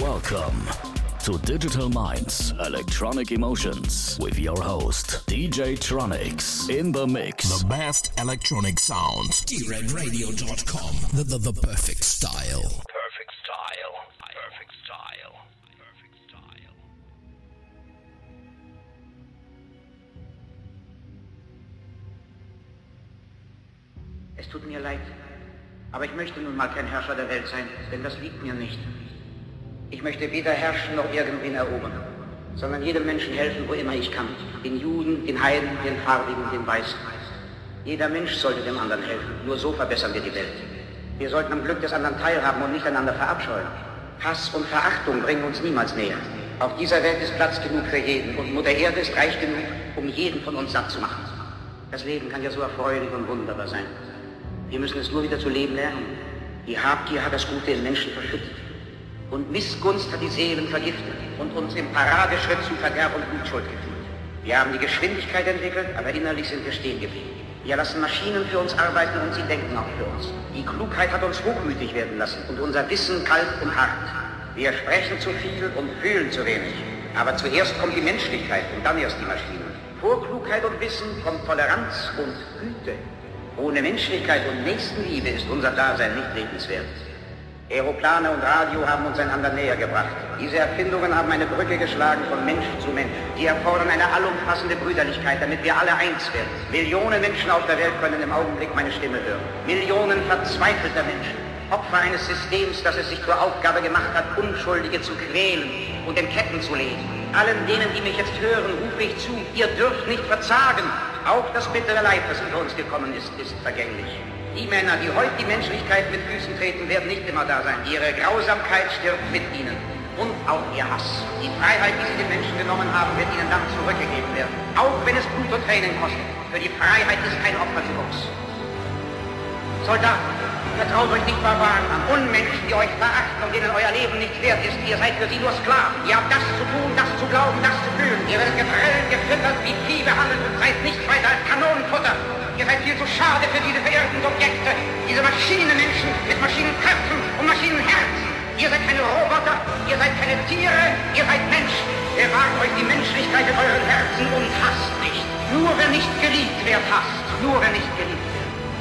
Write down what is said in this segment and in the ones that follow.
Welcome to Digital Minds Electronic Emotions with your host, DJ Tronics, in the mix. The best electronic sounds. DREDRadio.com. The, the, the perfect style. Perfect style. Perfect style. Perfect style. Es tut mir leid, aber ich möchte nun mal kein Herrscher der Welt sein, denn das liegt mir nicht. Ich möchte weder herrschen noch irgendwen erobern, sondern jedem Menschen helfen, wo immer ich kann. Den Juden, den Heiden, den Farbigen, den Weißen. Jeder Mensch sollte dem anderen helfen. Nur so verbessern wir die Welt. Wir sollten am Glück des anderen teilhaben und nicht einander verabscheuen. Hass und Verachtung bringen uns niemals näher. Auf dieser Welt ist Platz genug für jeden und Mutter Erde ist reich genug, um jeden von uns satt zu machen. Das Leben kann ja so erfreulich und wunderbar sein. Wir müssen es nur wieder zu leben lernen. Die Habgier hat das Gute im Menschen verschüttet. Und Missgunst hat die Seelen vergiftet und uns im Paradeschritt zu Verderb und Blutschuld geführt. Wir haben die Geschwindigkeit entwickelt, aber innerlich sind wir stehen geblieben. Wir lassen Maschinen für uns arbeiten und sie denken auch für uns. Die Klugheit hat uns hochmütig werden lassen und unser Wissen kalt und hart. Wir sprechen zu viel und fühlen zu wenig. Aber zuerst kommt die Menschlichkeit und dann erst die Maschinen. Vor Klugheit und Wissen kommt Toleranz und Güte. Ohne Menschlichkeit und Nächstenliebe ist unser Dasein nicht lebenswert. Aeroplane und Radio haben uns einander näher gebracht. Diese Erfindungen haben eine Brücke geschlagen von Mensch zu Mensch. Die erfordern eine allumfassende Brüderlichkeit, damit wir alle eins werden. Millionen Menschen auf der Welt können im Augenblick meine Stimme hören. Millionen verzweifelter Menschen. Opfer eines Systems, das es sich zur Aufgabe gemacht hat, Unschuldige zu quälen und in Ketten zu legen. Allen denen, die mich jetzt hören, rufe ich zu, ihr dürft nicht verzagen. Auch das bittere Leid, das über uns gekommen ist, ist vergänglich. Die Männer, die heute die Menschlichkeit mit Füßen treten, werden nicht immer da sein. Ihre Grausamkeit stirbt mit ihnen. Und auch ihr Hass. Die Freiheit, die sie den Menschen genommen haben, wird ihnen dann zurückgegeben werden. Auch wenn es Blut und Tränen kostet. Für die Freiheit ist kein Opfer zu groß. Soldaten, vertraut euch nicht Barbaren an, Unmenschen, die euch verachten und denen euer Leben nicht wert ist. Ihr seid für sie nur Sklaven. Ihr habt das zu tun, das zu glauben, das zu fühlen. Ihr werdet geprellt, gefüttert, wie Vieh behandelt und seid nichts weiter als Kanonenfutter. Ihr seid viel zu schade für diese verirrten Objekte, diese Maschinenmenschen mit Maschinenköpfen und Maschinenherzen. Ihr seid keine Roboter, ihr seid keine Tiere, ihr seid Menschen. Bewahrt euch die Menschlichkeit in euren Herzen und hasst nicht. Nur wer nicht geliebt wird, hasst. Nur wer nicht geliebt.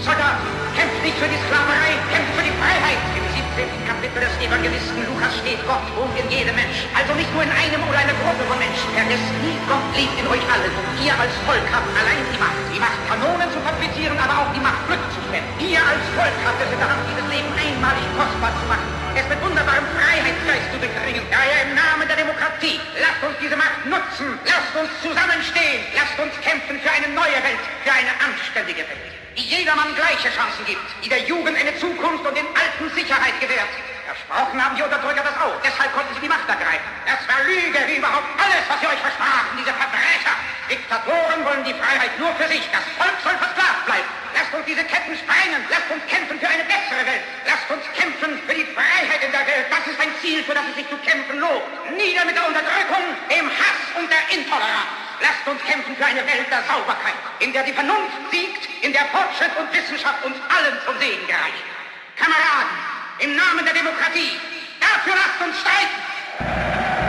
Soldat, kämpft nicht für die Sklaverei, kämpft für die Freiheit. Im 17. Kapitel des Evangelisten Lukas steht, Gott wohnt in jedem Mensch. Also nicht nur in einem oder einer Gruppe von Menschen. Vergesst nie, Gott lebt in euch allen. Und ihr als Volk habt allein die Macht. Die Macht, Kanonen zu fabrizieren, aber auch die Macht, Glück zu spenden. Ihr als Volk habt es in der Hand, dieses Leben einmalig kostbar zu machen. Es mit wunderbarem Freiheitsgeist zu durchdringen. Daher im Namen der Demokratie, lasst uns diese Macht nutzen. Lasst uns zusammenstehen. Lasst uns kämpfen für eine neue Welt, für eine anständige Welt die jedermann gleiche Chancen gibt, die der Jugend eine Zukunft und den Alten Sicherheit gewährt. Versprochen haben die Unterdrücker das auch, deshalb konnten sie die Macht ergreifen. Das war Lüge, wie überhaupt alles, was sie euch versprachen, diese Verbrecher. Diktatoren wollen die Freiheit nur für sich, das Volk soll versklavt bleiben. Lasst uns diese Ketten sprengen, lasst uns kämpfen für eine bessere Welt. Lasst uns kämpfen für die Freiheit in der Welt, das ist ein Ziel, für das es sich zu kämpfen lohnt. Nieder mit der Unterdrückung, dem Hass und der Intoleranz. Lasst uns kämpfen für eine Welt der Sauberkeit, in der die Vernunft siegt, in der Fortschritt und Wissenschaft uns allen zum Segen gereicht. Kameraden, im Namen der Demokratie, dafür lasst uns streiten!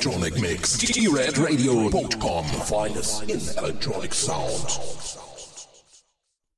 Electronic Mix. D-Red Radio.com. Find us in Electronic Sound.